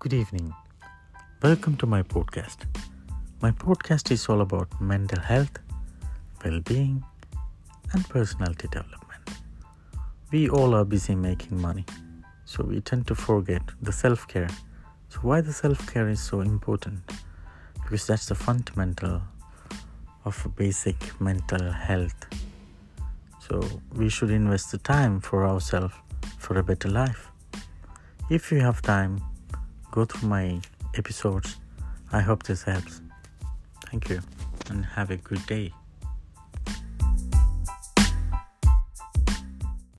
Good evening. Welcome to my podcast. My podcast is all about mental health, well being, and personality development. We all are busy making money, so we tend to forget the self care. So, why the self care is so important? Because that's the fundamental of basic mental health. So, we should invest the time for ourselves for a better life. If you have time, go through my episodes. I hope this helps. Thank you and have a good day.